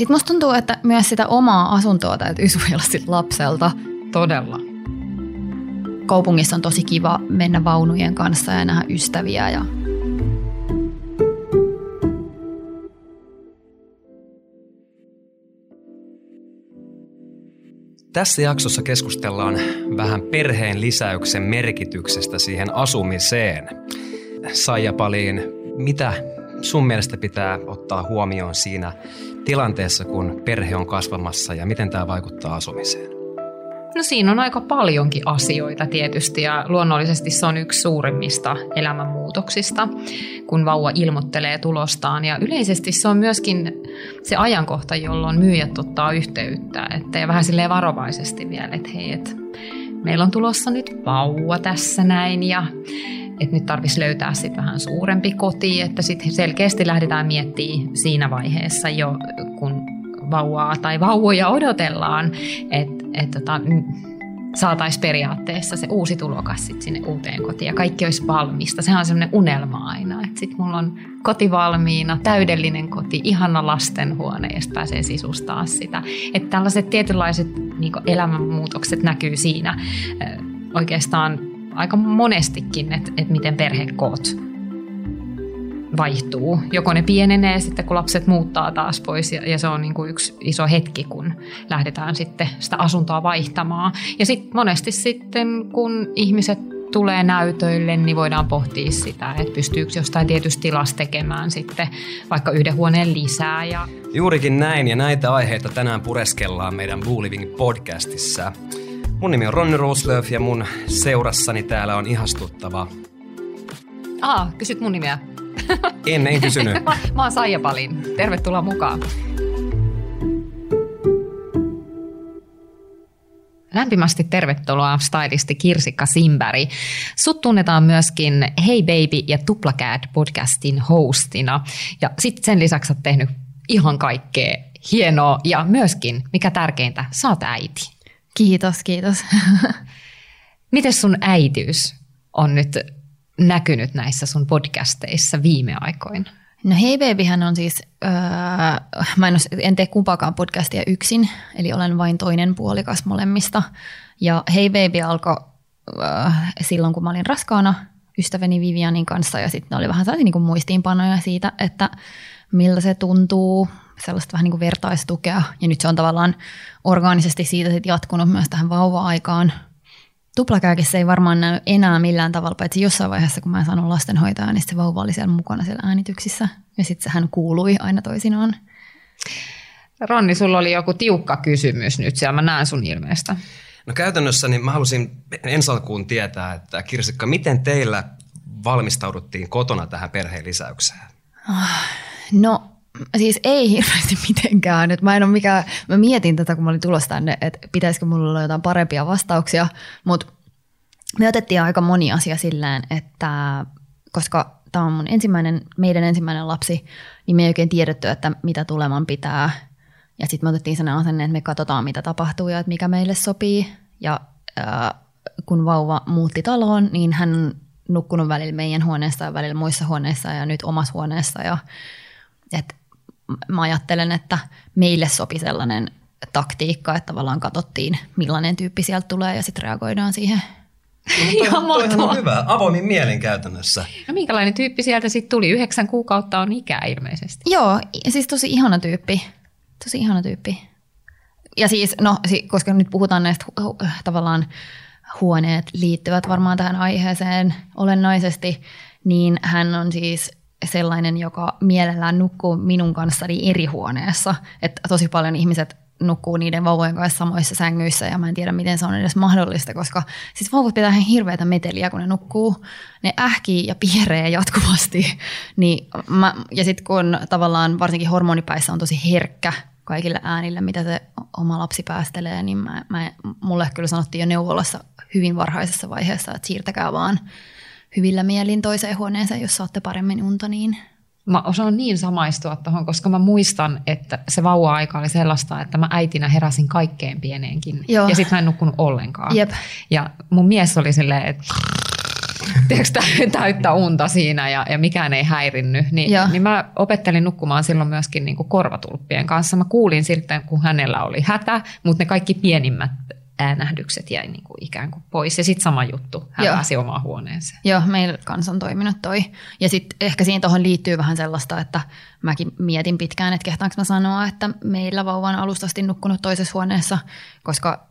Sitten musta tuntuu, että myös sitä omaa asuntoa täytyy suojella sit lapselta. Todella. Kaupungissa on tosi kiva mennä vaunujen kanssa ja nähdä ystäviä ja Tässä jaksossa keskustellaan vähän perheen lisäyksen merkityksestä siihen asumiseen. Saija Paliin, mitä sun mielestä pitää ottaa huomioon siinä tilanteessa, kun perhe on kasvamassa ja miten tämä vaikuttaa asumiseen? No siinä on aika paljonkin asioita tietysti ja luonnollisesti se on yksi suurimmista elämänmuutoksista, kun vauva ilmoittelee tulostaan. Ja yleisesti se on myöskin se ajankohta, jolloin myyjät ottaa yhteyttä, että ja vähän silleen varovaisesti vielä, että hei, että meillä on tulossa nyt vauva tässä näin ja että nyt tarvitsisi löytää sitten vähän suurempi koti, että sitten selkeästi lähdetään miettimään siinä vaiheessa jo, kun vauvaa tai vauvoja odotellaan, että et tota, saataisiin periaatteessa se uusi tulokas sit sinne uuteen kotiin ja kaikki olisi valmista. Sehän on semmoinen unelma aina, että sitten mulla on koti valmiina, täydellinen koti, ihana lastenhuone ja sitten pääsee sisustaa sitä. Että tällaiset tietynlaiset niin elämänmuutokset näkyy siinä oikeastaan aika monestikin, että, että miten perhekoot vaihtuu. Joko ne pienenee sitten, kun lapset muuttaa taas pois ja, ja se on niin kuin yksi iso hetki, kun lähdetään sitten sitä asuntoa vaihtamaan. Ja sitten monesti sitten, kun ihmiset tulee näytöille, niin voidaan pohtia sitä, että pystyykö jostain tietystä tilasta tekemään sitten vaikka yhden huoneen lisää. Ja... Juurikin näin ja näitä aiheita tänään pureskellaan meidän Blue Living podcastissa. Mun nimi on Ronni Roslöf ja mun seurassani täällä on ihastuttava... Aa, kysyt mun nimeä. En, en kysynyt. mä, mä oon Saija Palin. Tervetuloa mukaan. Lämpimästi tervetuloa stylisti Kirsikka Simberg. Sut tunnetaan myöskin Hey Baby ja Tuplacad podcastin hostina. Ja sitten sen lisäksi oot tehnyt ihan kaikkea hienoa ja myöskin, mikä tärkeintä, saat äiti. Kiitos, kiitos. Miten sun äitiys on nyt näkynyt näissä sun podcasteissa viime aikoina? No Hei Babyhän on siis, öö, mä en, en tee kumpaakaan podcastia yksin, eli olen vain toinen puolikas molemmista. Ja Hei Baby alkoi öö, silloin, kun mä olin raskaana ystäväni Vivianin kanssa, ja sitten oli vähän sellaisia niin muistiinpanoja siitä, että miltä se tuntuu, sellaista vähän niin kuin vertaistukea. Ja nyt se on tavallaan orgaanisesti siitä sit jatkunut myös tähän vauva-aikaan – tuplakääkissä ei varmaan näy enää millään tavalla, paitsi jossain vaiheessa, kun mä sanon lastenhoitajaa, niin se vauva oli siellä mukana siellä äänityksissä. Ja sitten hän kuului aina toisinaan. Ronni, sulla oli joku tiukka kysymys nyt siellä, mä näen sun ilmeestä. No käytännössä niin mä halusin ensi alkuun tietää, että Kirsikka, miten teillä valmistauduttiin kotona tähän perheen lisäykseen? Ah, no siis ei hirveästi mitenkään. Et mä, en ole mikään, mä mietin tätä, kun mä olin tulossa tänne, että pitäisikö mulla olla jotain parempia vastauksia, mutta me otettiin aika moni asia silleen, että koska tämä on mun ensimmäinen, meidän ensimmäinen lapsi, niin me ei oikein tiedetty, että mitä tuleman pitää. Ja sitten me otettiin sellainen asenne, että me katsotaan, mitä tapahtuu ja että mikä meille sopii. Ja äh, kun vauva muutti taloon, niin hän on nukkunut välillä meidän huoneessa ja välillä muissa huoneissa ja nyt omassa huoneessa. Ja, et mä ajattelen, että meille sopi sellainen taktiikka, että tavallaan katsottiin, millainen tyyppi sieltä tulee ja sitten reagoidaan siihen. No, toi, toihan on hyvä, avoimin mielen käytännössä. No minkälainen tyyppi sieltä sitten tuli? Yhdeksän kuukautta on ikää ilmeisesti. Joo, siis tosi ihana tyyppi. Tosi ihana tyyppi. Ja siis, no, koska nyt puhutaan näistä tavallaan huoneet liittyvät varmaan tähän aiheeseen olennaisesti, niin hän on siis sellainen, joka mielellään nukkuu minun kanssani eri huoneessa. Että tosi paljon ihmiset nukkuu niiden vauvojen kanssa samoissa sängyissä ja mä en tiedä, miten se on edes mahdollista, koska siis vauvat pitää ihan hirveätä meteliä, kun ne nukkuu. Ne ähkii ja pieree jatkuvasti. Niin mä, ja sitten kun tavallaan varsinkin hormonipäissä on tosi herkkä kaikille äänille, mitä se oma lapsi päästelee, niin mä, mä, mulle kyllä sanottiin jo neuvolassa hyvin varhaisessa vaiheessa, että siirtäkää vaan hyvillä mielin toiseen huoneeseen, jos saatte paremmin unta, niin Mä osaan niin samaistua tuohon, koska mä muistan, että se vauva-aika oli sellaista, että mä äitinä heräsin kaikkein pieneenkin. Joo. Ja sitten mä en nukkunut ollenkaan. Jep. Ja mun mies oli silleen, että tiedätkö, täyttä unta siinä ja, ja mikään ei häirinny. Niin, niin mä opettelin nukkumaan silloin myöskin niin kuin korvatulppien kanssa. Mä kuulin sitten, kun hänellä oli hätä, mutta ne kaikki pienimmät äänähdykset jäi niin kuin ikään kuin pois. Ja sitten sama juttu, hän Joo. pääsi omaan huoneeseen. Joo, meillä kanssa on toiminut toi. Ja sitten ehkä siihen tuohon liittyy vähän sellaista, että mäkin mietin pitkään, että kehtaanko mä sanoa, että meillä vauva on alustasti nukkunut toisessa huoneessa, koska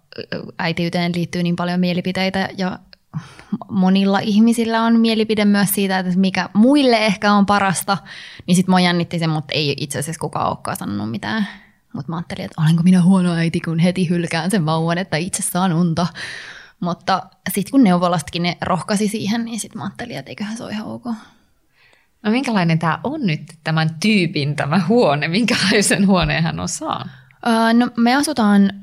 äitiyteen liittyy niin paljon mielipiteitä ja monilla ihmisillä on mielipide myös siitä, että mikä muille ehkä on parasta, niin sitten mua jännitti se, mutta ei itse asiassa kukaan olekaan sanonut mitään. Mutta mä ajattelin, että olenko minä huono äiti, kun heti hylkään sen vauvan, että itse saan unta. Mutta sitten kun neuvolastakin ne rohkasi siihen, niin sitten mä ajattelin, että eiköhän se ole ihan ok. No minkälainen tämä on nyt tämän tyypin tämä huone? Minkälaisen huoneen hän on saanut? Öö, no me asutaan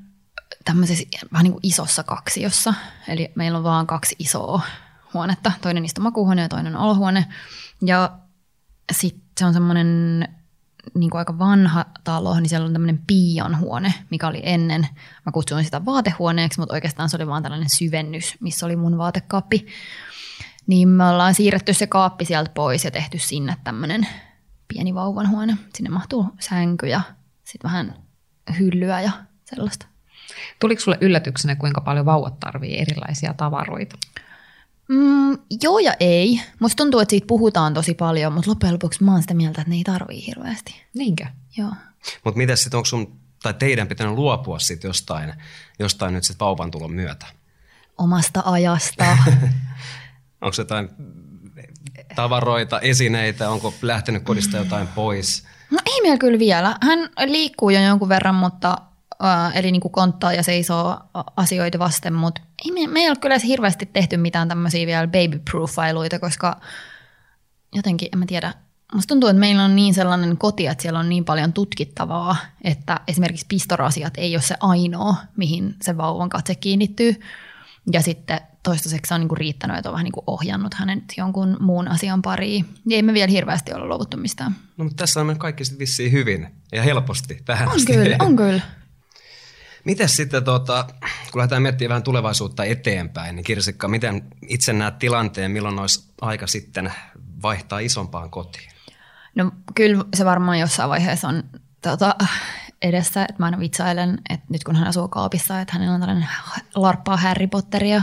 tämmöisessä vähän niin kuin isossa kaksiossa. Eli meillä on vaan kaksi isoa huonetta. Toinen niistä makuuhuone ja toinen olohuone. Ja sitten se on semmoinen niin kuin aika vanha talo, niin siellä on tämmöinen piian huone, mikä oli ennen. Mä kutsuin sitä vaatehuoneeksi, mutta oikeastaan se oli vaan tällainen syvennys, missä oli mun vaatekaappi. Niin me ollaan siirretty se kaappi sieltä pois ja tehty sinne tämmöinen pieni vauvanhuone. Sinne mahtuu sänky ja sitten vähän hyllyä ja sellaista. Tuliko sulle yllätyksenä, kuinka paljon vauvat tarvii erilaisia tavaroita? Mm, joo ja ei. Musta tuntuu, että siitä puhutaan tosi paljon, mutta loppujen lopuksi mä oon sitä mieltä, että ne ei tarvii hirveästi. Niinkö? Joo. Mutta miten sitten, onko sun tai teidän pitänyt luopua sitten jostain, jostain nyt sitten vauvan tulon myötä? Omasta ajasta. onko jotain tavaroita, esineitä, onko lähtenyt kodista jotain pois? No ei meillä kyllä vielä. Hän liikkuu jo jonkun verran, mutta eli niin kuin konttaa ja seisoo asioita vasten, mutta ei me, me ei ole kyllä hirveästi tehty mitään tämmöisiä vielä baby profiluita, koska jotenkin, en mä tiedä, Musta tuntuu, että meillä on niin sellainen koti, että siellä on niin paljon tutkittavaa, että esimerkiksi pistorasiat ei ole se ainoa, mihin se vauvan katse kiinnittyy. Ja sitten toistaiseksi on niinku riittänyt, että on vähän niinku ohjannut hänet jonkun muun asian pariin. Ja ei me vielä hirveästi ole luovuttu mistään. No, mutta tässä on kaikki sitten vissiin hyvin ja helposti tähän on asti. Kyllä, on kyllä. Miten sitten, tota, kun lähdetään miettimään vähän tulevaisuutta eteenpäin, niin Kirsikka, miten itse näet tilanteen, milloin olisi aika sitten vaihtaa isompaan kotiin? No kyllä se varmaan jossain vaiheessa on tota, edessä, että mä aina vitsailen, että nyt kun hän asuu kaapissa, että hänellä on tällainen larppaa Harry Potteria,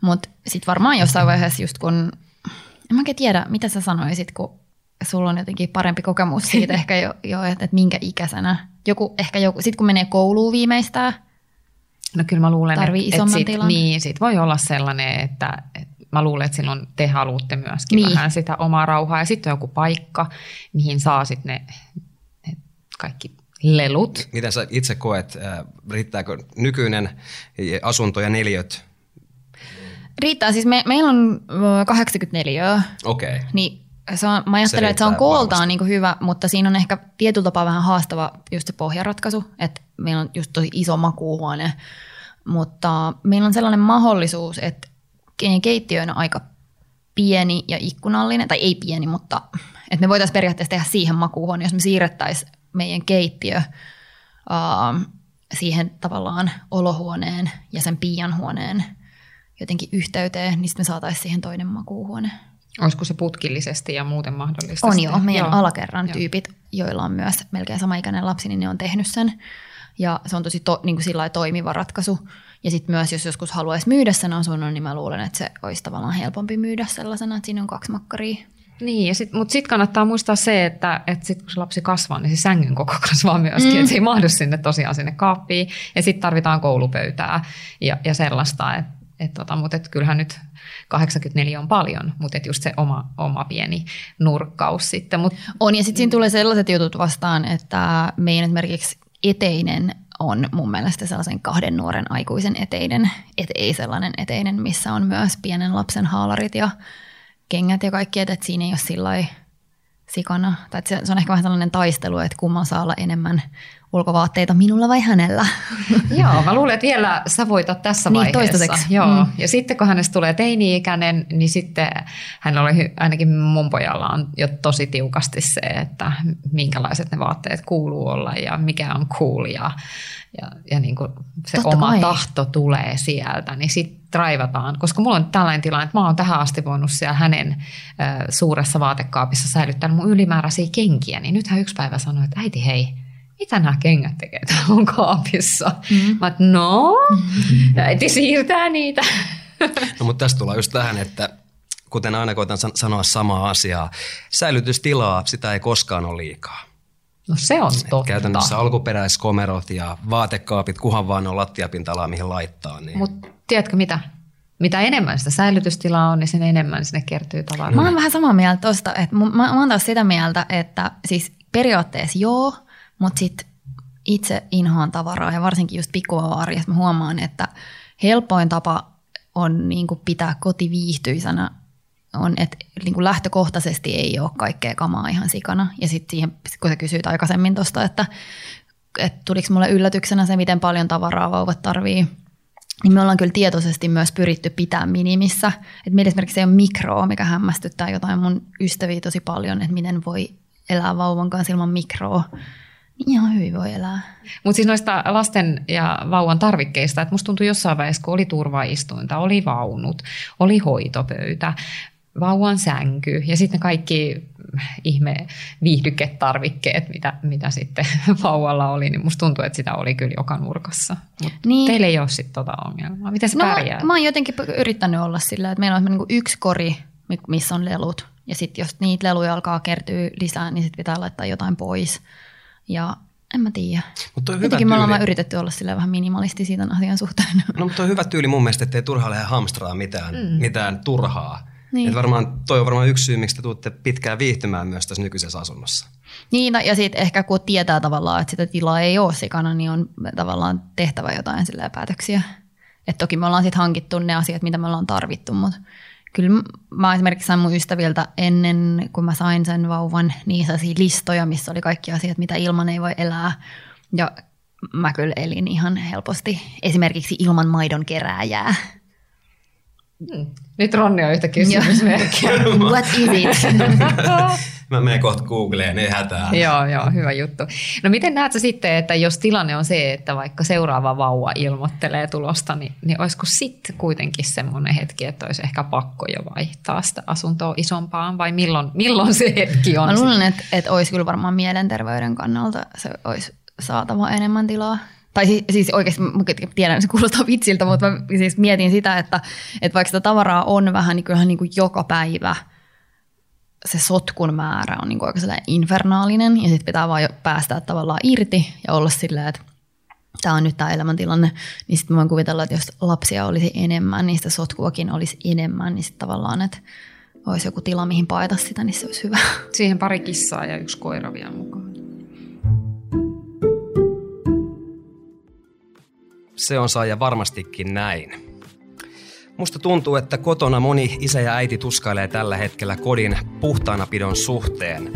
mutta sitten varmaan jossain vaiheessa just kun, en mä tiedä, mitä sä sanoisit, kun sulla on jotenkin parempi kokemus siitä ehkä jo, jo että, että minkä ikäisenä. Joku, ehkä joku, sit kun menee kouluun viimeistään, No kyllä mä luulen, että, että sit, tilan. niin, sit voi olla sellainen, että, että mä luulen, että silloin te haluatte myöskin niin. vähän sitä omaa rauhaa. Ja sitten on joku paikka, mihin saa sitten ne, ne kaikki lelut. Miten sä itse koet, äh, riittääkö nykyinen asunto ja neljöt? Riittää, siis me, meillä on 84. Okei. Okay. Niin se on, mä ajattelen, se että se on kooltaan niin hyvä, mutta siinä on ehkä tietyllä tapaa vähän haastava just se pohjaratkaisu, että meillä on just tosi iso makuuhuone, mutta meillä on sellainen mahdollisuus, että keittiö on aika pieni ja ikkunallinen, tai ei pieni, mutta että me voitaisiin periaatteessa tehdä siihen makuuhuone, jos me siirrettäisiin meidän keittiö uh, siihen tavallaan olohuoneen ja sen piianhuoneen jotenkin yhteyteen, niin sitten me saataisiin siihen toinen makuuhuone. Olisiko se putkillisesti ja muuten mahdollista? On joo. Meidän joo. alakerran joo. tyypit, joilla on myös melkein samaikäinen lapsi, niin ne on tehnyt sen. Ja se on tosi to, niin kuin sillä toimiva ratkaisu. Ja sitten myös, jos joskus haluaisi myydä sen asunnon, niin mä luulen, että se olisi tavallaan helpompi myydä sellaisena, että siinä on kaksi makkaria. Niin, sit, mutta sitten kannattaa muistaa se, että, että sit kun se lapsi kasvaa, niin se sängyn koko kasvaa myöskin, mm. että se ei mahdu sinne tosiaan sinne kaappiin. Ja sitten tarvitaan koulupöytää ja, ja sellaista, että et tota, mutta et kyllähän nyt 84 on paljon, mutta et just se oma, oma pieni nurkkaus sitten. Mut, on ja sitten siinä tulee sellaiset jutut vastaan, että meidän esimerkiksi eteinen on mun mielestä sellaisen kahden nuoren aikuisen eteinen, et ei sellainen eteinen, missä on myös pienen lapsen haalarit ja kengät ja kaikki, että siinä ei ole sillä sikana. Tai se, se on ehkä vähän sellainen taistelu, että kumman saa olla enemmän ulkovaatteita minulla vai hänellä. Joo, mä luulen, että vielä sä voitat tässä niin, vaiheessa. Toistaiseksi. Joo. Mm. Ja sitten kun hänestä tulee teini-ikäinen, niin sitten hän oli, ainakin mun pojalla on jo tosi tiukasti se, että minkälaiset ne vaatteet kuuluu olla ja mikä on cool ja, ja, ja niin kuin se Totta oma kai. tahto tulee sieltä, niin sitten raivataan. Koska mulla on tällainen tilanne, että mä oon tähän asti voinut siellä hänen äh, suuressa vaatekaapissa säilyttää mun ylimääräisiä kenkiä, niin nythän yksi päivä sanoi, että äiti hei, mitä nämä kengät tekee täällä mun kaapissa? Mm. Mä no, äiti siirtää niitä. No, mutta tästä tullaan just tähän, että kuten aina koitan san- sanoa samaa asiaa, säilytystilaa, sitä ei koskaan ole liikaa. No se on totta. Käytännössä alkuperäiskomerot ja vaatekaapit, kuhan vaan on lattiapinta-alaa, mihin laittaa. Niin. Mutta tiedätkö mitä? Mitä enemmän sitä säilytystilaa on, niin sen enemmän sinne kertyy tavaraa. Mä oon vähän samaa mieltä tosta, että mä, mä oon taas sitä mieltä, että siis periaatteessa joo, mutta sit itse inhoan tavaraa ja varsinkin just pikkuarjessa mä huomaan, että helpoin tapa on niin kuin pitää koti viihtyisänä on, että niin kuin lähtökohtaisesti ei ole kaikkea kamaa ihan sikana. Ja sitten siihen, kun sä kysyit aikaisemmin tuosta, että, että tuliko mulle yllätyksenä se, miten paljon tavaraa vauvat tarvii, niin me ollaan kyllä tietoisesti myös pyritty pitää minimissä. Että meillä esimerkiksi ei ole mikroa, mikä hämmästyttää jotain mun ystäviä tosi paljon, että miten voi elää vauvan kanssa ilman mikroa. Ihan hyvin voi elää. Mutta siis noista lasten ja vauvan tarvikkeista, että musta tuntui jossain vaiheessa, kun oli turvaistuinta, oli vaunut, oli hoitopöytä, vauvan sänky ja sitten kaikki ihme viihdyketarvikkeet, mitä, mitä sitten vauvalla oli, niin musta tuntuu, että sitä oli kyllä joka nurkassa. Mut Niin. Teillä ei ole sitten tota ongelmaa. Miten se No, pärjää? mä, mä oon jotenkin yrittänyt olla sillä, että meillä on niinku yksi kori, mi- missä on lelut. Ja sitten jos niitä leluja alkaa kertyä lisää, niin sitten pitää laittaa jotain pois. Ja en mä tiedä. Mutta on hyvä Jotenkin me ollaan tyyli. yritetty olla sillä vähän minimalisti tämän asian suhteen. No, mutta on hyvä tyyli mun mielestä, ettei turhaa lähde hamstraa mitään, mm. mitään turhaa. Niin. Et varmaan, toi on varmaan yksi syy, miksi te tuutte pitkään viihtymään myös tässä nykyisessä asunnossa. Niin, no, ja sitten ehkä kun tietää tavallaan, että sitä tilaa ei ole sikana, niin on tavallaan tehtävä jotain sillä päätöksiä. Et toki me ollaan sitten hankittu ne asiat, mitä me ollaan tarvittu, mutta kyllä mä esimerkiksi sain mun ystäviltä ennen, kun mä sain sen vauvan, niin sellaisia listoja, missä oli kaikki asiat, mitä ilman ei voi elää. Ja mä kyllä elin ihan helposti esimerkiksi ilman maidon kerääjää. Hmm. Nyt Ronni on yhtä kysymysmerkkiä. What is it? Mä menen kohta Googleen, ei hätää. joo, joo, hyvä juttu. No miten näet sä sitten, että jos tilanne on se, että vaikka seuraava vauva ilmoittelee tulosta, niin, niin olisiko sitten kuitenkin semmoinen hetki, että olisi ehkä pakko jo vaihtaa sitä asuntoa isompaan, vai milloin, milloin se hetki on? Mä luulen, että, että olisi kyllä varmaan mielenterveyden kannalta se olisi saatava enemmän tilaa. Tai siis, siis oikeasti mä tiedän, että se kuulostaa vitsiltä, mutta mä siis mietin sitä, että, että vaikka sitä tavaraa on vähän, niin kyllähän niin kuin joka päivä se sotkun määrä on niin kuin aika sellainen infernaalinen ja sitten pitää vaan jo päästää tavallaan irti ja olla silleen, että tämä on nyt tämä elämäntilanne, niin sitten mä voin kuvitella, että jos lapsia olisi enemmän, niin sitä sotkuakin olisi enemmän, niin sitten tavallaan, että olisi joku tila, mihin paeta sitä, niin se olisi hyvä. Siihen pari kissaa ja yksi koira vielä mukaan. Se on saaja varmastikin näin. Musta tuntuu, että kotona moni isä ja äiti tuskailee tällä hetkellä kodin puhtaanapidon suhteen.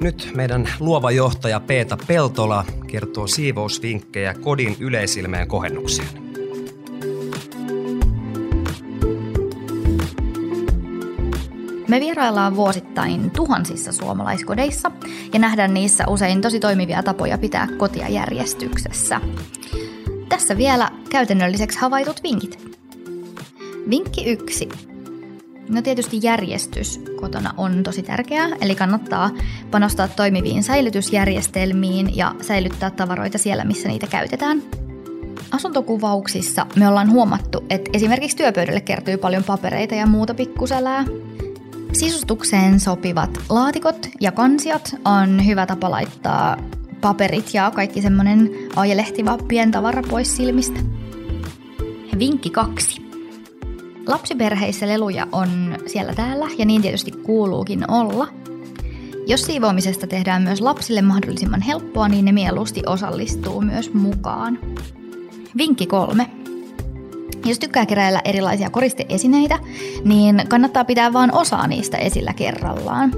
Nyt meidän luova johtaja Peeta Peltola kertoo siivousvinkkejä kodin yleisilmeen kohennukseen. Me vieraillaan vuosittain tuhansissa suomalaiskodeissa ja nähdään niissä usein tosi toimivia tapoja pitää kotia järjestyksessä. Tässä vielä käytännölliseksi havaitut vinkit. Vinkki yksi. No tietysti järjestys kotona on tosi tärkeää, eli kannattaa panostaa toimiviin säilytysjärjestelmiin ja säilyttää tavaroita siellä, missä niitä käytetään. Asuntokuvauksissa me ollaan huomattu, että esimerkiksi työpöydälle kertyy paljon papereita ja muuta pikkusälää. Sisustukseen sopivat laatikot ja kansiot on hyvä tapa laittaa paperit ja kaikki semmoinen ajelehtiva pientavara pois silmistä. Vinkki kaksi. Lapsiperheissä leluja on siellä täällä ja niin tietysti kuuluukin olla. Jos siivoamisesta tehdään myös lapsille mahdollisimman helppoa, niin ne mieluusti osallistuu myös mukaan. Vinkki kolme. Jos tykkää keräillä erilaisia koristeesineitä, niin kannattaa pitää vain osaa niistä esillä kerrallaan.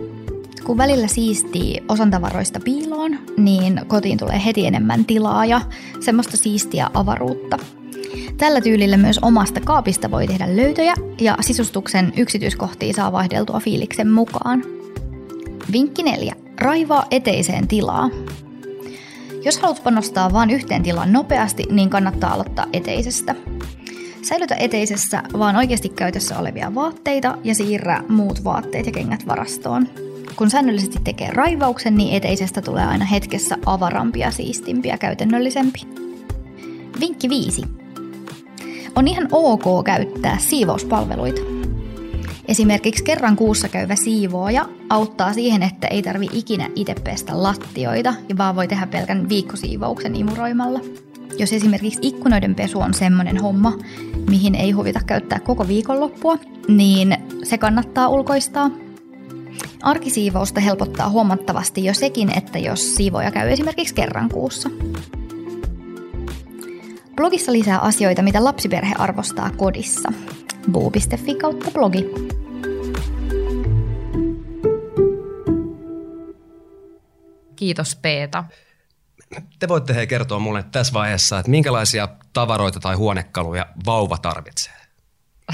Kun välillä siistii osan tavaroista piiloon, niin kotiin tulee heti enemmän tilaa ja semmoista siistiä avaruutta. Tällä tyylillä myös omasta kaapista voi tehdä löytöjä ja sisustuksen yksityiskohtia saa vaihdeltua fiiliksen mukaan. Vinkki 4. Raivaa eteiseen tilaa. Jos haluat panostaa vain yhteen tilaan nopeasti, niin kannattaa aloittaa eteisestä. Säilytä eteisessä vaan oikeasti käytössä olevia vaatteita ja siirrä muut vaatteet ja kengät varastoon. Kun säännöllisesti tekee raivauksen, niin eteisestä tulee aina hetkessä avarampi ja siistimpi ja käytännöllisempi. Vinkki 5. On ihan ok käyttää siivouspalveluita. Esimerkiksi kerran kuussa käyvä siivooja auttaa siihen, että ei tarvi ikinä itse pestä lattioita ja vaan voi tehdä pelkän viikkosiivouksen imuroimalla. Jos esimerkiksi ikkunoiden pesu on semmoinen homma, mihin ei huvita käyttää koko viikonloppua, niin se kannattaa ulkoistaa. Arkisiivousta helpottaa huomattavasti jo sekin, että jos siivoja käy esimerkiksi kerran kuussa. Blogissa lisää asioita, mitä lapsiperhe arvostaa kodissa. buu.fi kautta blogi. Kiitos Peeta. Te voitte hei kertoa mulle tässä vaiheessa, että minkälaisia tavaroita tai huonekaluja vauva tarvitsee.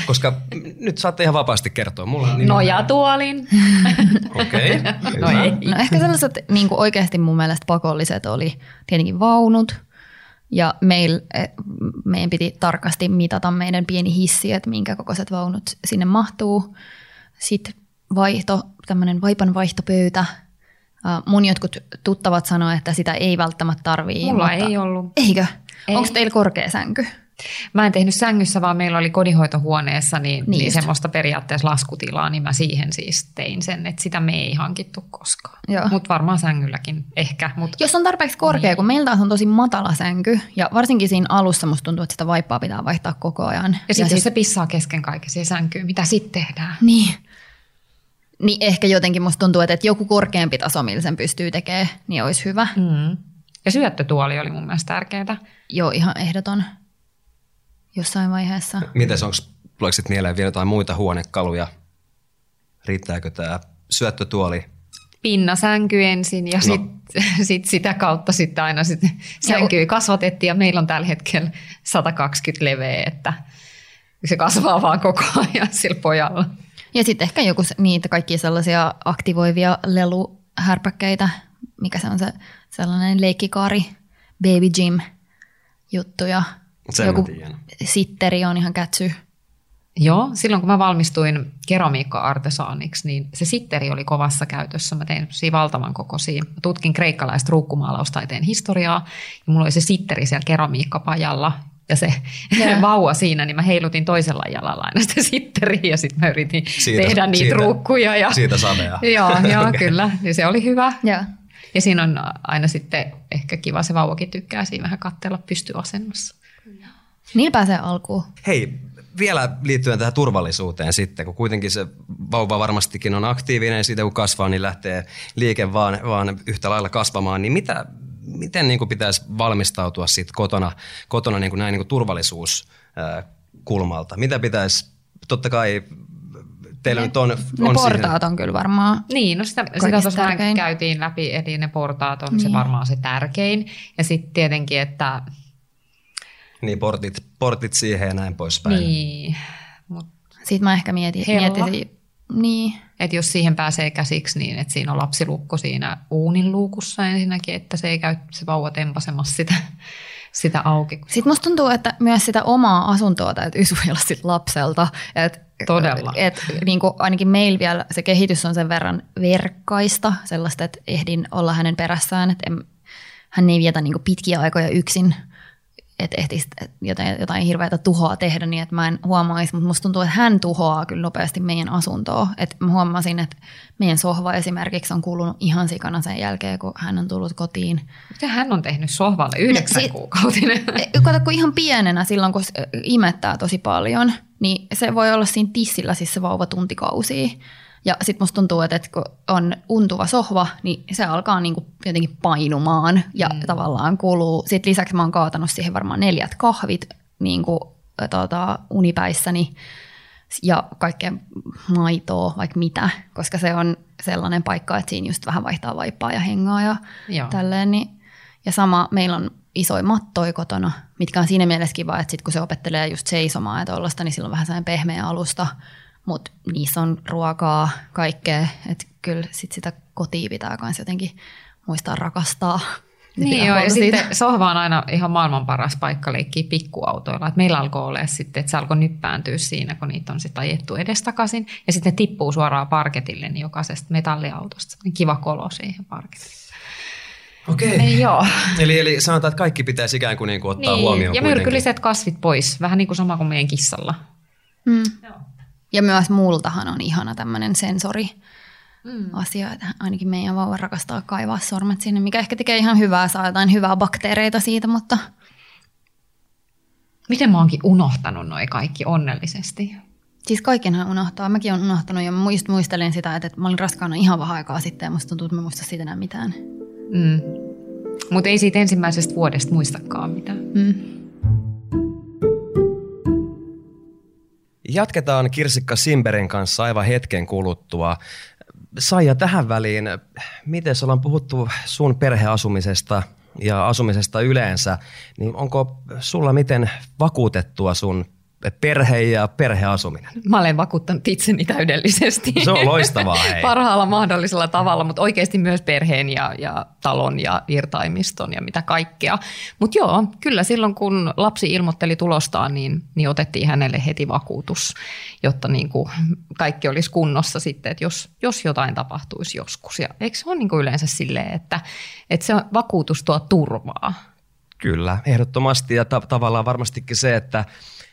Koska nyt saatte ihan vapaasti kertoa. Mulla on niin Nojatuolin. Okei. Okay. No. No ehkä sellaiset niin kuin oikeasti mun mielestä pakolliset oli tietenkin vaunut. Ja meil, eh, meidän piti tarkasti mitata meidän pieni hissi, että minkä kokoiset vaunut sinne mahtuu. Sitten vaihto, tämmöinen vaipan vaihtopöytä. Äh, Mun jotkut tuttavat sanoivat, että sitä ei välttämättä tarvii. Mulla mutta... ei ollut. Eikö? Ei. Onko teillä korkea sänky? Mä en tehnyt sängyssä, vaan meillä oli kodinhoitohuoneessa niin, Niin niin, niin semmoista periaatteessa laskutilaa, niin mä siihen siis tein sen, että sitä me ei hankittu koskaan. Mutta varmaan sängylläkin ehkä. Mut Jos on tarpeeksi korkea, kun meillä taas on tosi matala sänky, ja varsinkin siinä alussa musta tuntuu, että sitä vaippaa pitää vaihtaa koko ajan. ja sitten jos sit- se pissaa kesken kaiken siihen sänkyyn, mitä sitten tehdään? Niin. Niin ehkä jotenkin musta tuntuu, että joku korkeampi taso, millä sen pystyy tekemään, niin olisi hyvä. Mm. Ja syöttötuoli oli mun mielestä tärkeää. Joo, ihan ehdoton jossain vaiheessa. Mites onko, tuleeko sit mieleen vielä jotain muita huonekaluja? Riittääkö tämä syöttötuoli? Pinnasänky ensin ja No. sitten sit sitä kautta sitten aina sit sänkyä kasvatettiin ja meillä on tällä hetkellä 120 leveä, että se kasvaa vaan koko ajan sillä pojalla. Ja sitten ehkä joku niitä kaikkia sellaisia aktivoivia leluhärpäkkeitä, mikä se on se sellainen leikkikaari, baby gym juttuja. Sen joku sitteri on ihan kätsy. Joo, silloin kun mä valmistuin keramiikka-artesaaniksi, niin se sitteri oli kovassa käytössä. Mä tein valtavan kokoisia. Mä tutkin kreikkalaista ruukkumaalaustaiteen historiaa, ja mulla oli se sitteri siellä keramiikkapajalla, ja se Joo. vauva siinä, niin mä heilutin toisella jalalla aina sitä sitteriä, ja sitten mä yritin Siitä- tehdä niitä siitä- ruukkuja. Ja... Siitä savea. joo, joo Okei. kyllä. Ja se oli hyvä. Joo. Ja siinä on aina sitten ehkä kiva, se vauvakin tykkää siinä vähän katsella pystyasennossa. Niin pääsee alkuun. Hei, vielä liittyen tähän turvallisuuteen sitten, kun kuitenkin se vauva varmastikin on aktiivinen, siitä kun kasvaa, niin lähtee liike vaan, vaan yhtä lailla kasvamaan, niin mitä, miten niin kuin pitäisi valmistautua siitä kotona, kotona niin kuin näin niin kuin turvallisuuskulmalta? Mitä pitäisi, totta kai teillä nyt on, Ne on portaat on kyllä varmaan. Niin, no sitä, sitä tärkein. käytiin läpi, eli ne portaat on. Niin. se varmaan se tärkein. Ja sitten tietenkin, että niin portit, portit siihen ja näin poispäin. niin, mut, Sitten mä ehkä mietin, Hella. miettisin, niin, et jos siihen pääsee käsiksi niin, että siinä on lapsilukko siinä uunin luukussa ensinnäkin, että se ei käy se vauva tempasemassa sitä, sitä auki. Sitten musta tuntuu, että myös sitä omaa asuntoa täytyy suojella sit lapselta. Et, Todella. Et, niin kuin ainakin meillä vielä se kehitys on sen verran verkkaista, sellaista, että ehdin olla hänen perässään. Että en, hän ei vietä niin kuin pitkiä aikoja yksin, että ehtisi jotain, jotain hirveätä tuhoa tehdä niin, että mä en huomaisi. Mutta musta tuntuu, että hän tuhoaa kyllä nopeasti meidän asuntoa. Et mä huomasin, että meidän sohva esimerkiksi on kulunut ihan sikana sen jälkeen, kun hän on tullut kotiin. Mitä hän on tehnyt sohvalle yhdeksän si- kuukautinen? E, Kato, kun ihan pienenä silloin, kun imettää tosi paljon, niin se voi olla siinä tissillä siis se vauva tuntikausia. Ja sitten musta tuntuu, että, kun on untuva sohva, niin se alkaa niinku jotenkin painumaan ja mm. tavallaan kuluu. Sitten lisäksi mä oon kaatanut siihen varmaan neljät kahvit niinku, tota, unipäissäni ja kaikkea maitoa, vaikka mitä, koska se on sellainen paikka, että siinä just vähän vaihtaa vaippaa ja hengaa ja Joo. tälleen. Niin. Ja sama, meillä on isoja mattoja kotona, mitkä on siinä mielessä kiva, että sit kun se opettelee just seisomaan ja tollasta, niin sillä on vähän sellainen pehmeä alusta, mutta niissä on ruokaa, kaikkea, että kyllä sit sitä kotia pitää myös jotenkin muistaa rakastaa. Niin joo, ja siitä. sitten sohva on aina ihan maailman paras paikka leikkiä pikkuautoilla. Et meillä alkoi olla sitten, että se alkoi nyppääntyä siinä, kun niitä on sitten ajettu edestakaisin. Ja sitten ne tippuu suoraan parketille niin jokaisesta metalliautosta. Kiva kolo siihen parketille. Okei. Ei, joo. Eli, eli sanotaan, että kaikki pitäisi ikään kuin, niin kuin ottaa niin. huomioon Ja myrkylliset kasvit pois, vähän niin kuin sama kuin meidän kissalla. Mm. Joo. Ja myös multahan on ihana tämmöinen sensori mm. asia, että ainakin meidän vauva rakastaa kaivaa sormet sinne, mikä ehkä tekee ihan hyvää, saa jotain hyvää bakteereita siitä, mutta... Miten mä oonkin unohtanut noin kaikki onnellisesti? Siis kaikenhan unohtaa. Mäkin olen unohtanut ja muist, muistelin sitä, että, että mä olin raskaana ihan vähän aikaa sitten ja musta tuntuu, että mä muista siitä enää mitään. Mm. Mutta ei siitä ensimmäisestä vuodesta muistakaan mitään. Mm. Jatketaan Kirsikka Simberin kanssa aivan hetken kuluttua. Saija tähän väliin, miten ollaan puhuttu sun perheasumisesta ja asumisesta yleensä, niin onko sulla miten vakuutettua sun perhe ja perheasuminen. Mä olen vakuuttanut itseni täydellisesti. Se on loistavaa. Hei. Parhaalla mahdollisella tavalla, mutta oikeasti myös perheen ja, ja talon ja irtaimiston ja mitä kaikkea. Mutta joo, kyllä silloin kun lapsi ilmoitteli tulostaan, niin, niin otettiin hänelle heti vakuutus, jotta niin kuin kaikki olisi kunnossa sitten, että jos, jos jotain tapahtuisi joskus. Ja eikö se ole niin kuin yleensä silleen, että, että se vakuutus tuo turvaa? Kyllä, ehdottomasti ja ta- tavallaan varmastikin se, että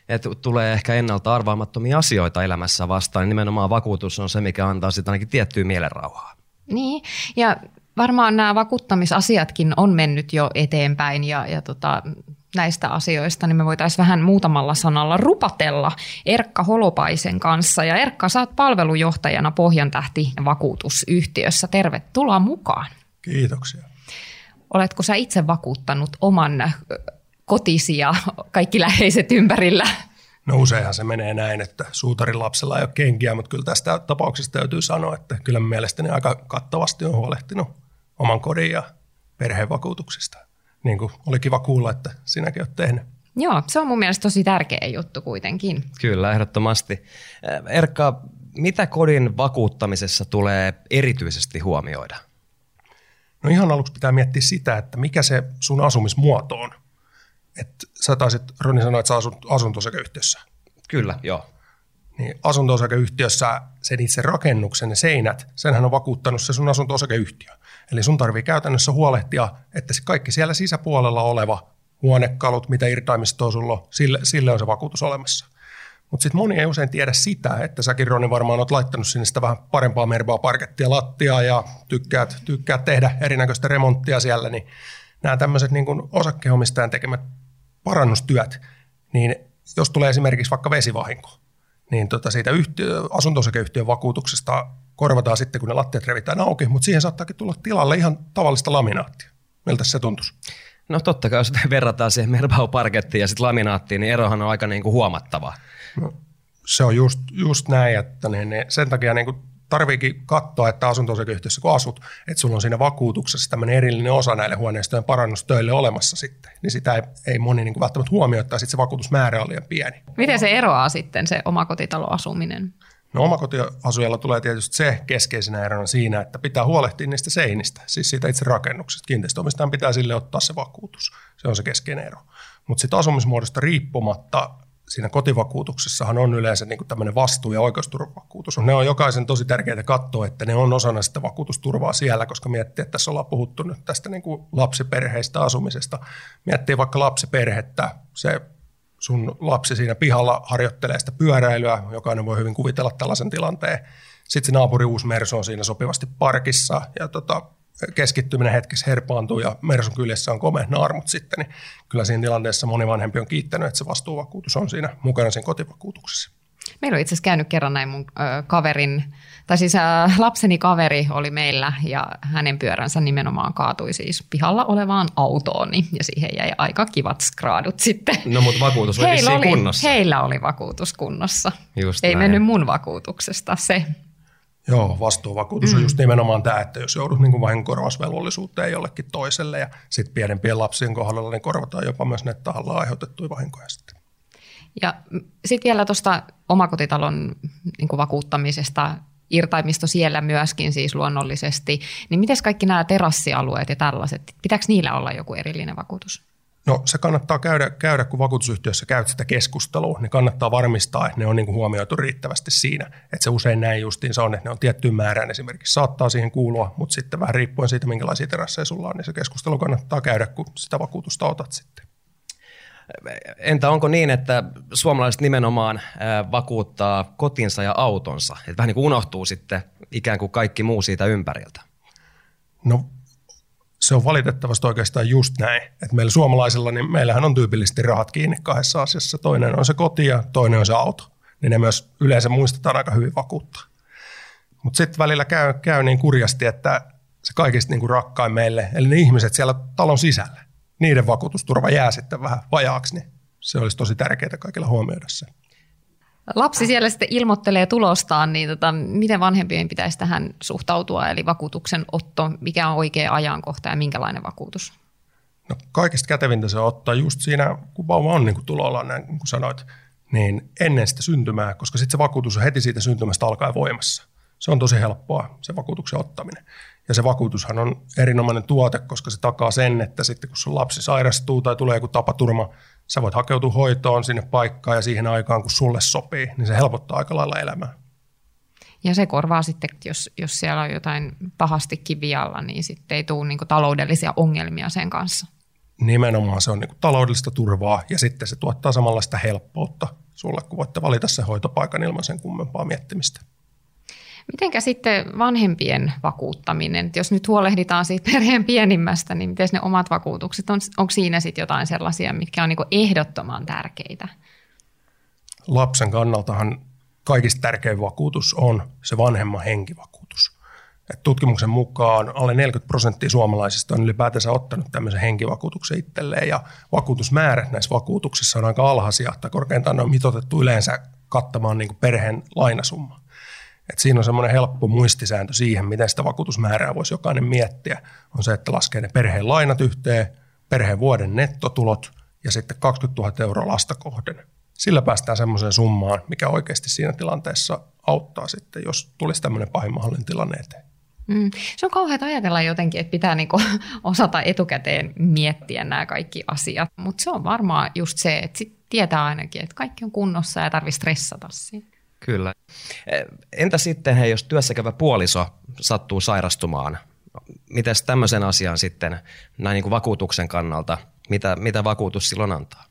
että tulee ehkä ennalta arvaamattomia asioita elämässä vastaan, niin nimenomaan vakuutus on se, mikä antaa sitten ainakin tiettyä mielenrauhaa. Niin, ja varmaan nämä vakuuttamisasiatkin on mennyt jo eteenpäin ja, ja tota, näistä asioista, niin me voitaisiin vähän muutamalla sanalla rupatella Erkka Holopaisen kanssa. Ja Erkka, saat palvelujohtajana Pohjantähti vakuutusyhtiössä. Tervetuloa mukaan. Kiitoksia. Oletko sä itse vakuuttanut oman kotisi ja kaikki läheiset ympärillä? No useinhan se menee näin, että suutarin lapsella ei ole kenkiä, mutta kyllä tästä tapauksesta täytyy sanoa, että kyllä mielestäni aika kattavasti on huolehtinut oman kodin ja perhevakuutuksista. Niin kuin oli kiva kuulla, että sinäkin olet tehnyt. Joo, se on mun mielestä tosi tärkeä juttu kuitenkin. Kyllä, ehdottomasti. Erkka, mitä kodin vakuuttamisessa tulee erityisesti huomioida? No ihan aluksi pitää miettiä sitä, että mikä se sun asumismuoto on että sä taisit, Roni sanoa, että sä asut asunto-osakeyhtiössä. Kyllä, joo. Niin asunto-osakeyhtiössä sen itse rakennuksen ja seinät, senhän on vakuuttanut se sun asunto-osakeyhtiö. Eli sun tarvii käytännössä huolehtia, että se kaikki siellä sisäpuolella oleva huonekalut, mitä irtaimistoa sulla on, sille, sille on se vakuutus olemassa. Mutta sitten moni ei usein tiedä sitä, että säkin Roni varmaan olet laittanut sinne sitä vähän parempaa merbaa parkettia lattiaa ja tykkäät, tykkäät tehdä erinäköistä remonttia siellä, niin nämä tämmöiset niin osakkeenomistajan tekemät parannustyöt, niin jos tulee esimerkiksi vaikka vesivahinko, niin tota siitä yhtiö, asunto-osakeyhtiön vakuutuksesta korvataan sitten, kun ne lattiat revitään auki, mutta siihen saattaakin tulla tilalle ihan tavallista laminaattia. Miltä se tuntuisi? No totta kai, jos verrataan siihen Merbau-parkettiin ja sitten laminaattiin, niin erohan on aika niin kuin huomattava. No, se on just, just näin, että ne, ne, sen takia niin kuin tarviikin katsoa, että asunto kun asut, että sulla on siinä vakuutuksessa tämmöinen erillinen osa näille huoneistojen parannustöille olemassa sitten. Niin sitä ei, ei moni niin kuin välttämättä huomioi, että sitten se vakuutusmäärä on liian pieni. Miten se eroaa sitten se omakotitaloasuminen? No omakotiasujalla tulee tietysti se keskeisenä erona siinä, että pitää huolehtia niistä seinistä, siis siitä itse rakennuksesta. Kiinteistöomistajan pitää sille ottaa se vakuutus. Se on se keskeinen ero. Mutta sitten asumismuodosta riippumatta siinä kotivakuutuksessahan on yleensä niin kuin tämmöinen vastuu- ja oikeusturvavakuutus. Ne on jokaisen tosi tärkeää katsoa, että ne on osana sitä vakuutusturvaa siellä, koska miettii, että tässä ollaan puhuttu nyt tästä niin kuin lapsiperheistä asumisesta. Miettii vaikka lapsiperhettä, se sun lapsi siinä pihalla harjoittelee sitä pyöräilyä, jokainen voi hyvin kuvitella tällaisen tilanteen. Sitten se naapuri uusi Mersu on siinä sopivasti parkissa ja tota, keskittyminen hetkessä herpaantuu ja Mersun kyljessä on komeat naarmut sitten, niin kyllä siinä tilanteessa moni vanhempi on kiittänyt, että se vastuuvakuutus on siinä mukana siinä kotivakuutuksessa. Meillä on itse asiassa käynyt kerran näin mun ö, kaverin, tai siis ö, lapseni kaveri oli meillä ja hänen pyöränsä nimenomaan kaatui siis pihalla olevaan autoon ja siihen jäi aika kivat skraadut sitten. No mutta vakuutus oli heillä oli, kunnossa. Heillä oli vakuutus kunnossa. Just Ei näin. mennyt mun vakuutuksesta se. Joo, vastuuvakuutus mm. on just nimenomaan tämä, että jos joudut niin vahingonkorvausvelvollisuuteen jollekin toiselle ja sitten pienempien lapsien kohdalla, niin korvataan jopa myös näitä tahalla aiheutettuja vahinkoja sitten. Ja sitten vielä tuosta omakotitalon niin vakuuttamisesta, irtaimisto siellä myöskin siis luonnollisesti. Niin miten kaikki nämä terassialueet ja tällaiset, pitääkö niillä olla joku erillinen vakuutus? No se kannattaa käydä, käydä, kun vakuutusyhtiössä käyt sitä keskustelua, niin kannattaa varmistaa, että ne on niin kuin huomioitu riittävästi siinä. Että se usein näin justiin se on, että ne on tiettyyn määrään esimerkiksi saattaa siihen kuulua, mutta sitten vähän riippuen siitä, minkälaisia terasseja sulla on, niin se keskustelu kannattaa käydä, kun sitä vakuutusta otat sitten. Entä onko niin, että suomalaiset nimenomaan vakuuttaa kotinsa ja autonsa? Että vähän niin kuin unohtuu sitten ikään kuin kaikki muu siitä ympäriltä. No se on valitettavasti oikeastaan just näin. Että meillä suomalaisilla, niin meillähän on tyypillisesti rahat kiinni kahdessa asiassa. Toinen on se koti ja toinen on se auto. Niin ne myös yleensä muistetaan aika hyvin vakuuttaa. Mutta sitten välillä käy, käy niin kurjasti, että se kaikista niin kuin rakkain meille, eli ne ihmiset siellä talon sisällä, niiden vakuutusturva jää sitten vähän vajaaksi, niin se olisi tosi tärkeää kaikilla huomioida se. Lapsi siellä sitten ilmoittelee tulostaan, niin tota, miten vanhempien pitäisi tähän suhtautua, eli vakuutuksen otto, mikä on oikea ajankohta ja minkälainen vakuutus? No kaikista kätevintä se ottaa just siinä, kun vauva on niin kuin tulolla, näin niin kuin sanoit, niin ennen sitä syntymää, koska sitten se vakuutus on heti siitä syntymästä alkaen voimassa. Se on tosi helppoa, se vakuutuksen ottaminen. Ja se vakuutushan on erinomainen tuote, koska se takaa sen, että sitten kun sun lapsi sairastuu tai tulee joku tapaturma, sä voit hakeutua hoitoon sinne paikkaan ja siihen aikaan, kun sulle sopii, niin se helpottaa aika lailla elämää. Ja se korvaa sitten, jos, jos siellä on jotain pahasti kivialla, niin sitten ei tule niin taloudellisia ongelmia sen kanssa. Nimenomaan se on niin taloudellista turvaa ja sitten se tuottaa samanlaista helppoutta sulle, kun voitte valita sen hoitopaikan ilman sen kummempaa miettimistä. Mitenkä sitten vanhempien vakuuttaminen? Et jos nyt huolehditaan siitä perheen pienimmästä, niin miten ne omat vakuutukset? On, onko siinä sitten jotain sellaisia, mitkä on niinku ehdottoman tärkeitä? Lapsen kannaltahan kaikista tärkein vakuutus on se vanhemman henkivakuutus. Et tutkimuksen mukaan alle 40 prosenttia suomalaisista on ylipäätänsä ottanut tämmöisen henkivakuutuksen itselleen ja vakuutusmäärät näissä vakuutuksissa on aika alhaisia, että korkeintaan on mitotettu yleensä kattamaan niin perheen lainasumma. Et siinä on semmoinen helppo muistisääntö siihen, miten sitä vakuutusmäärää voisi jokainen miettiä. On se, että laskee ne perheen lainat yhteen, perheen vuoden nettotulot ja sitten 20 000 euroa lasta kohden. Sillä päästään semmoiseen summaan, mikä oikeasti siinä tilanteessa auttaa sitten, jos tulisi tämmöinen pahin mahdollinen tilanne eteen. Mm. Se on kauheaa ajatella jotenkin, että pitää niinku osata etukäteen miettiä nämä kaikki asiat, mutta se on varmaan just se, että sit tietää ainakin, että kaikki on kunnossa ja tarvitsee stressata siinä. Kyllä. Entä sitten, hei, jos työssäkävä puoliso sattuu sairastumaan? Miten tämmöisen asian sitten näin niin kuin vakuutuksen kannalta, mitä, mitä vakuutus silloin antaa?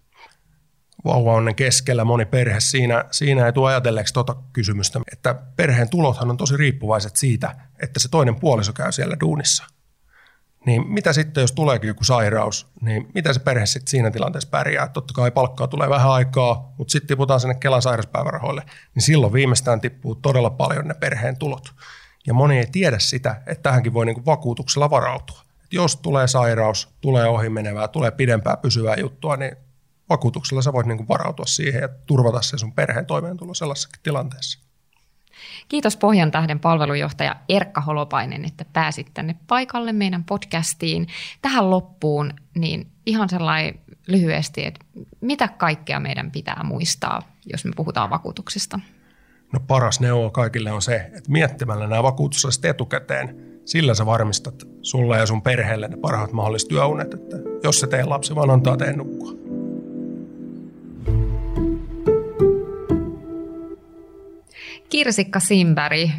Vauva onnen keskellä moni perhe siinä, siinä ei tule ajatelleeksi tuota kysymystä, että perheen tulothan on tosi riippuvaiset siitä, että se toinen puoliso käy siellä duunissa – niin mitä sitten, jos tuleekin joku sairaus, niin miten se perhe sitten siinä tilanteessa pärjää? Totta kai palkkaa tulee vähän aikaa, mutta sitten tiputaan sinne Kelan sairauspäivärahoille, niin silloin viimeistään tippuu todella paljon ne perheen tulot. Ja moni ei tiedä sitä, että tähänkin voi niinku vakuutuksella varautua. Et jos tulee sairaus, tulee ohimenevää, tulee pidempää pysyvää juttua, niin vakuutuksella sä voit niinku varautua siihen ja turvata sen sun perheen toimeentulo sellaisessa tilanteessa. Kiitos Pohjan tähden palvelujohtaja Erkka Holopainen, että pääsit tänne paikalle meidän podcastiin. Tähän loppuun niin ihan sellainen lyhyesti, että mitä kaikkea meidän pitää muistaa, jos me puhutaan vakuutuksista? No paras neuvo kaikille on se, että miettimällä nämä vakuutusasiat etukäteen, sillä sä varmistat sulle ja sun perheelle ne parhaat mahdolliset työunet, että jos se teidän lapsi vaan antaa teen nukkua. Kirsikka Simberg,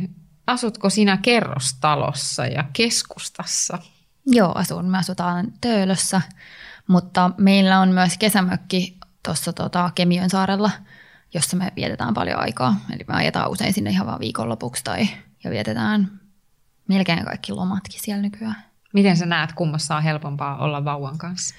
asutko sinä kerrostalossa ja keskustassa? Joo, asun. Me asutaan Töölössä, mutta meillä on myös kesämökki tuossa tota, Kemiön saarella, jossa me vietetään paljon aikaa. Eli me ajetaan usein sinne ihan vaan viikonlopuksi tai, ja vietetään melkein kaikki lomatkin siellä nykyään. Miten sä näet, kummassa on helpompaa olla vauvan kanssa?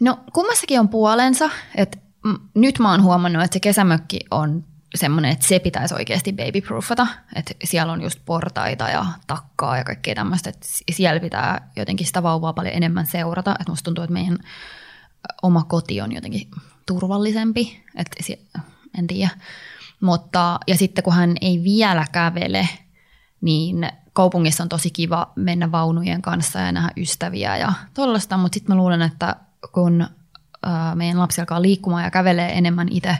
No kummassakin on puolensa. Et, m- nyt mä oon huomannut, että se kesämökki on semmoinen, että se pitäisi oikeasti babyproofata, että siellä on just portaita ja takkaa ja kaikkea tämmöistä, että siellä pitää jotenkin sitä vauvaa paljon enemmän seurata, että musta tuntuu, että meidän oma koti on jotenkin turvallisempi, että en tiedä. Mutta, ja sitten kun hän ei vielä kävele, niin kaupungissa on tosi kiva mennä vaunujen kanssa ja nähdä ystäviä ja tollaista, mutta sitten mä luulen, että kun meidän lapsi alkaa liikkumaan ja kävelee enemmän itse,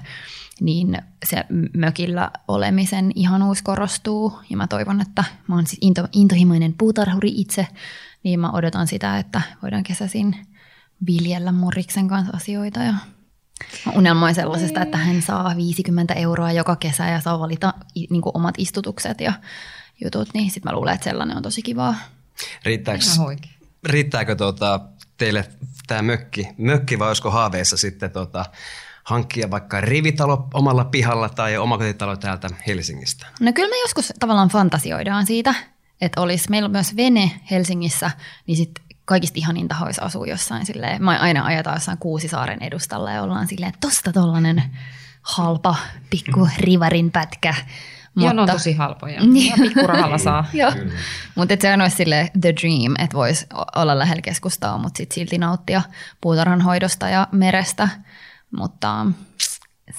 niin se mökillä olemisen ihanuus korostuu. Ja mä toivon, että mä oon siis into, intohimoinen puutarhuri itse, niin mä odotan sitä, että voidaan kesäisin viljellä Moriksen kanssa asioita ja Mä unelmoin sellaisesta, että hän saa 50 euroa joka kesä ja saa valita niin kuin omat istutukset ja jutut, niin sitten mä luulen, että sellainen on tosi kivaa. Riittääkö, riittääkö tuota, teille tämä mökki, mökki vai olisiko haaveissa sitten tuota, hankkia vaikka rivitalo omalla pihalla tai omakotitalo täältä Helsingistä? No kyllä me joskus tavallaan fantasioidaan siitä, että olisi, meillä myös vene Helsingissä, niin sitten kaikista ihaninta olisi asua jossain silleen, mä aina ajetaan jossain Kuusisaaren edustalla ja ollaan silleen, että tosta tollanen halpa pikku rivarin pätkä. Mutta, ja ne on tosi halpoja. Ja pikkurahalla saa. Mutta se on olisi sille the dream, että voisi olla lähellä keskustaa, mutta sitten silti nauttia puutarhan hoidosta ja merestä. Mutta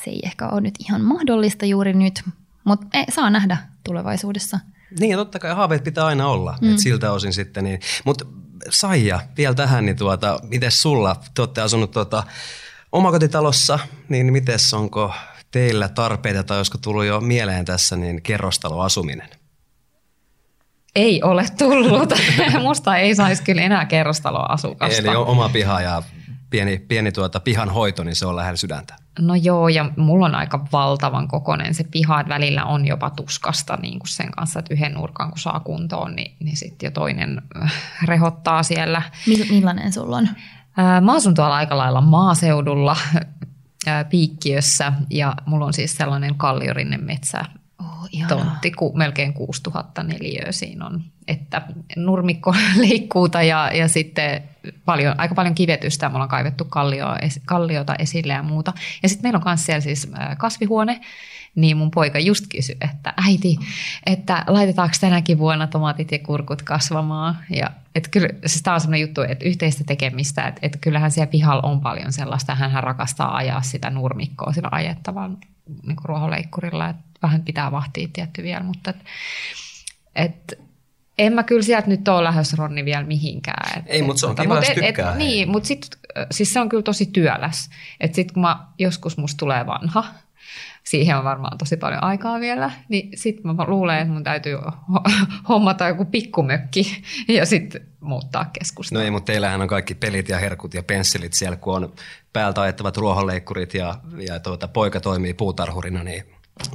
se ei ehkä ole nyt ihan mahdollista juuri nyt, mutta saa nähdä tulevaisuudessa. Niin ja totta kai haaveet pitää aina olla, mm. siltä osin sitten. Niin. Mutta Saija, vielä tähän, niin tuota, miten sulla, te olette asunut tuota, omakotitalossa, niin miten onko teillä tarpeita tai olisiko tullut jo mieleen tässä niin kerrostaloasuminen? Ei ole tullut. Musta ei saisi kyllä enää kerrostaloasukasta. Eli oma piha ja pieni, pieni tuota pihan hoito, niin se on lähellä sydäntä. No joo, ja mulla on aika valtavan kokonen se piha, että välillä on jopa tuskasta niin kuin sen kanssa, että yhden nurkan kun saa kuntoon, niin, niin sitten jo toinen äh, rehottaa siellä. Millainen sulla on? Mä asun tuolla aika lailla maaseudulla, piikkiössä ja mulla on siis sellainen kalliorinne metsä oh, tontti, ku, melkein 6000 neliöä siinä on. Että nurmikko leikkuuta ja, ja sitten paljon, aika paljon kivetystä. Mulla on kaivettu kallio, kalliota esille ja muuta. Ja sitten meillä on myös siellä siis kasvihuone, niin mun poika just kysyi, että äiti, että laitetaanko tänäkin vuonna tomaatit ja kurkut kasvamaan. Ja että kyllä, siis tämä on sellainen juttu, että yhteistä tekemistä, että, että kyllähän siellä pihalla on paljon sellaista, hän rakastaa ajaa sitä nurmikkoa sillä ajettavan niin ruohonleikkurilla, että vähän pitää vahtia tietty vielä, mutta että, että en mä kyllä sieltä nyt ole lähes Ronni vielä mihinkään. Et, Ei, mutta se on kiva, tykkää. Et, niin, mutta sitten siis se on kyllä tosi työläs. Että sitten kun mä, joskus musta tulee vanha, siihen on varmaan tosi paljon aikaa vielä, niin sitten mä luulen, että mun täytyy hommata joku pikkumökki ja sitten muuttaa keskustelua. No ei, mutta teillähän on kaikki pelit ja herkut ja pensselit siellä, kun on päältä ajettavat ruohonleikkurit ja, ja tuota, poika toimii puutarhurina, niin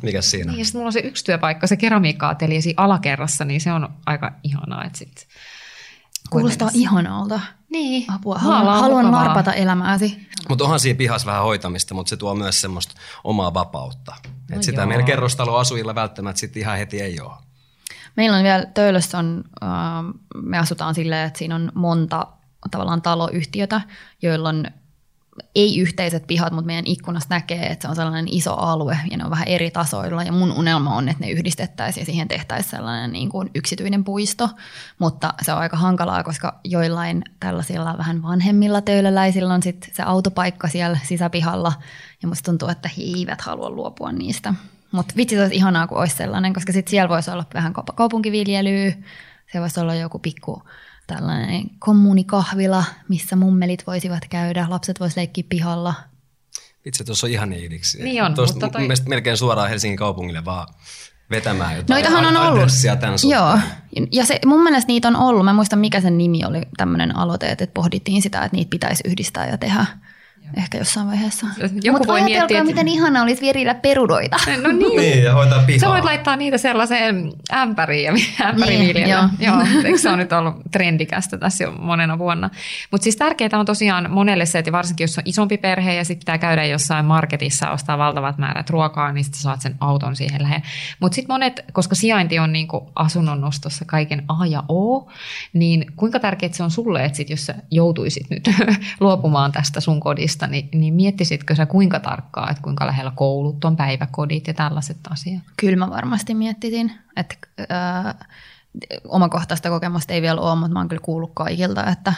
mikä siinä? Niin, ja sitten mulla on se yksi työpaikka, se keramiikka-atelje siinä alakerrassa, niin se on aika ihanaa, että sitten Kuulostaa ihanalta. Niin. Apua. Haluan, haluan narpata elämääsi. Mutta onhan siinä pihassa vähän hoitamista, mutta se tuo myös semmoista omaa vapautta. No Et sitä joo. meillä kerrostaloasujilla välttämättä sitten ihan heti ei ole. Meillä on vielä Töölössä on, äh, me asutaan silleen, että siinä on monta tavallaan taloyhtiötä, joilla on ei yhteiset pihat, mutta meidän ikkunasta näkee, että se on sellainen iso alue ja ne on vähän eri tasoilla. Ja mun unelma on, että ne yhdistettäisiin ja siihen tehtäisiin sellainen niin kuin yksityinen puisto. Mutta se on aika hankalaa, koska joillain tällaisilla vähän vanhemmilla töölöläisillä on sit se autopaikka siellä sisäpihalla. Ja musta tuntuu, että he eivät halua luopua niistä. Mutta vitsi, se olisi ihanaa, kun olisi sellainen, koska sitten siellä voisi olla vähän kaupunkiviljelyä. Se voisi olla joku pikku tällainen kommunikahvila, missä mummelit voisivat käydä, lapset voisivat leikkiä pihalla. Itse tuossa on ihan idiksi. Niin on, Tuosta mutta toi... melkein suoraan Helsingin kaupungille vaan vetämään jotain Noitahan on ollut. Tämän Joo, ja se, mun mielestä niitä on ollut. Mä muistan, mikä sen nimi oli, tämmöinen aloite, että pohdittiin sitä, että niitä pitäisi yhdistää ja tehdä – Ehkä jossain vaiheessa. Joku voi miettiä, että... miten ihana olisi virillä perudoita. No niin. niin, ja hoitaa pihaa. Sä voit laittaa niitä sellaiseen ämpäriin ja ämpäriin niin, joo. joo. Eikö se on nyt ollut trendikästä tässä jo monena vuonna. Mutta siis tärkeää on tosiaan monelle se, että varsinkin jos on isompi perhe ja sitten pitää käydä jossain marketissa ostaa valtavat määrät ruokaa, niin sitten saat sen auton siihen lähelle. Mutta sitten monet, koska sijainti on niinku asunnon nostossa kaiken A ja O, niin kuinka tärkeää se on sulle, että sit jos sä joutuisit nyt luopumaan tästä sun kodista, lapsista, niin, niin miettisitkö sä kuinka tarkkaa, että kuinka lähellä koulut on, päiväkodit ja tällaiset asiat? Kyllä mä varmasti miettisin, että äh, omakohtaista kokemusta ei vielä ole, mutta mä oon kyllä kuullut kaikilta, että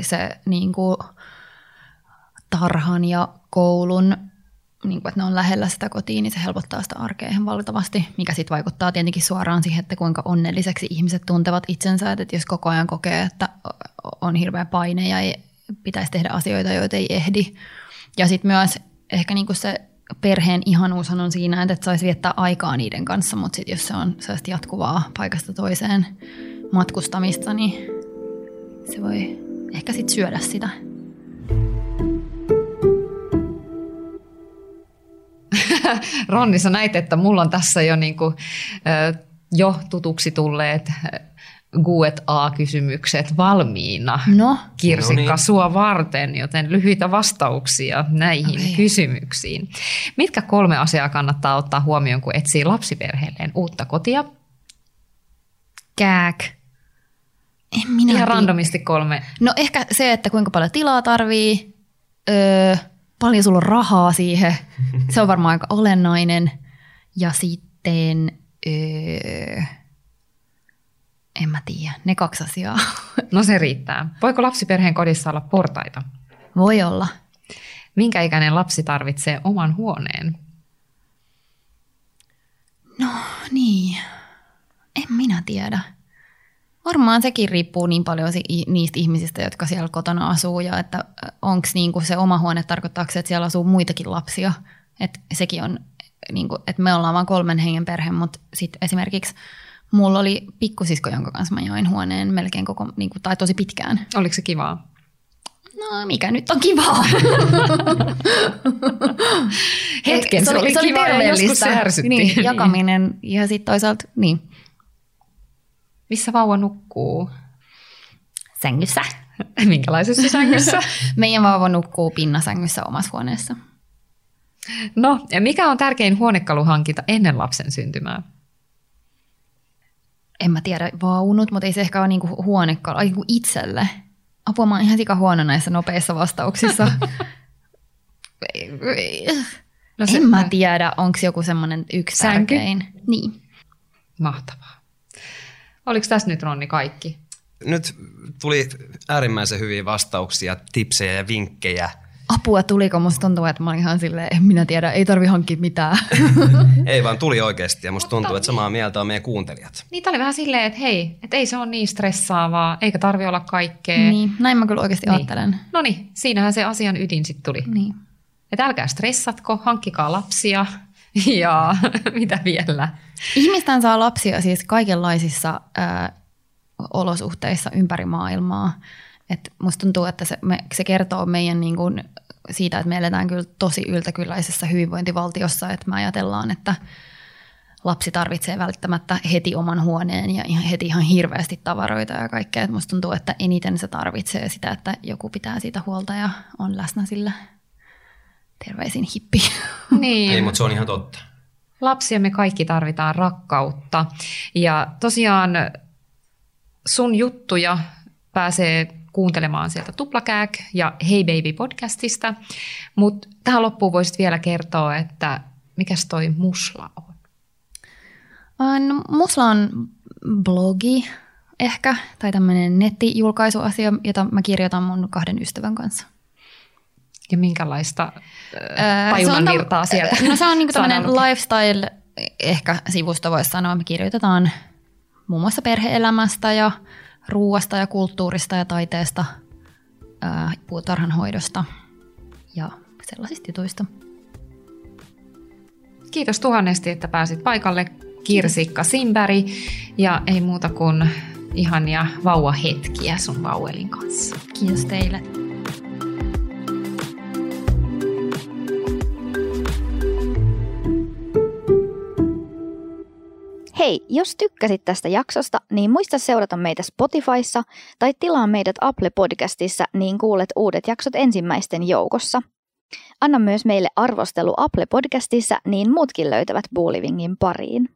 se niin kuin, tarhan ja koulun, niin kuin, että ne on lähellä sitä kotiin, niin se helpottaa sitä arkea ihan valtavasti, mikä sitten vaikuttaa tietenkin suoraan siihen, että kuinka onnelliseksi ihmiset tuntevat itsensä, että jos koko ajan kokee, että on hirveä paine ja ei, pitäisi tehdä asioita, joita ei ehdi. Ja sitten myös ehkä niinku se perheen ihanuushan on siinä, että saisi viettää aikaa niiden kanssa, mutta sit jos se on sellaista jatkuvaa paikasta toiseen matkustamista, niin se voi ehkä sitten syödä sitä. Ronni, sä näit, että mulla on tässä jo, niin kuin, jo tutuksi tulleet Guet A-kysymykset valmiina No, Kirsikka No niin. sua varten, joten lyhyitä vastauksia näihin Okei. kysymyksiin. Mitkä kolme asiaa kannattaa ottaa huomioon, kun etsii lapsiperheelleen uutta kotia? kääk. En minä Ihan randomisti kolme. No ehkä se, että kuinka paljon tilaa tarvii, öö, paljon sulla on rahaa siihen, se on varmaan aika olennainen. Ja sitten, öö, en mä tiedä, ne kaksi asiaa. No se riittää. Voiko lapsiperheen kodissa olla portaita? Voi olla. Minkä ikäinen lapsi tarvitsee oman huoneen? Niin, en minä tiedä. Varmaan sekin riippuu niin paljon niistä ihmisistä, jotka siellä kotona asuu ja että onko niinku se oma huone, tarkoittaako se, että siellä asuu muitakin lapsia. Että sekin on, niinku, että me ollaan vain kolmen hengen perhe, mutta sitten esimerkiksi mulla oli pikkusisko, jonka kanssa mä join huoneen melkein koko, niinku, tai tosi pitkään. Oliko se kivaa? No mikä nyt on kivaa. Hetken se oli kivaa ja joskus se ärsytti. Niin, jakaminen ja sitten toisaalta niin, Missä vauva nukkuu? sängyssä. Minkälaisessa sängyssä? Meidän vauva nukkuu pinnasängyssä omassa huoneessa. No, ja mikä on tärkein huonekaluhankinta ennen lapsen syntymää? En mä tiedä vaunut, mutta ei se ehkä ole niinku huonekalu, ai niinku itselle. Apua, mä oon ihan sika huono näissä nopeissa vastauksissa. No en mä tiedä, onko joku semmoinen yksi Sänky? tärkein. Niin. Mahtavaa. Oliko tässä nyt Ronni kaikki? Nyt tuli äärimmäisen hyviä vastauksia, tipsejä ja vinkkejä. Apua, tuliko? Musta tuntuu, että mä olin ihan silleen, en minä tiedä, ei tarvi hankkia mitään. Ei vaan tuli oikeasti ja musta tuntuu, että samaa mieltä on meidän kuuntelijat. Niitä oli vähän silleen, että hei, että ei se ole niin stressaavaa, eikä tarvi olla kaikkea. niin, näin mä kyllä oikeasti Niin. ajattelen. No niin, siinähän se asian ydin sitten tuli. Niin. Että älkää stressatko, hankkikaa lapsia ja mitä vielä. Ihmistään saa lapsia siis kaikenlaisissa ää, olosuhteissa ympäri maailmaa. Et musta tuntuu, että se, me, se kertoo meidän niin kuin siitä, että me eletään kyllä tosi yltäkylläisessä hyvinvointivaltiossa, että me ajatellaan, että lapsi tarvitsee välttämättä heti oman huoneen ja ihan, heti ihan hirveästi tavaroita ja kaikkea. Et musta tuntuu, että eniten se tarvitsee sitä, että joku pitää siitä huolta ja on läsnä sillä. Terveisin hippi. Niin. Ei, mutta se on ihan totta. Lapsia me kaikki tarvitaan rakkautta. Ja tosiaan sun juttuja pääsee kuuntelemaan sieltä Tuplakääk ja Hey Baby podcastista. Mutta tähän loppuun voisit vielä kertoa, että mikäs toi musla on? Ää, No, mulla on blogi ehkä, tai tämmöinen nettijulkaisuasia, jota mä kirjoitan mun kahden ystävän kanssa. Ja minkälaista äh, on tajunnan virtaa sieltä? No se on niinku tämmöinen lifestyle, ehkä sivusto voisi sanoa. Me kirjoitetaan muun muassa perheelämästä ja ruuasta ja kulttuurista ja taiteesta, ää, puutarhanhoidosta ja sellaisista jutuista. Kiitos tuhannesti, että pääsit paikalle. Kirsikka Simberg ja ei muuta kuin ihania vauvahetkiä sun vauelin kanssa. Kiitos teille. Hei, jos tykkäsit tästä jaksosta, niin muista seurata meitä Spotifyssa tai tilaa meidät Apple Podcastissa, niin kuulet uudet jaksot ensimmäisten joukossa. Anna myös meille arvostelu Apple Podcastissa, niin muutkin löytävät Buulivingin pariin.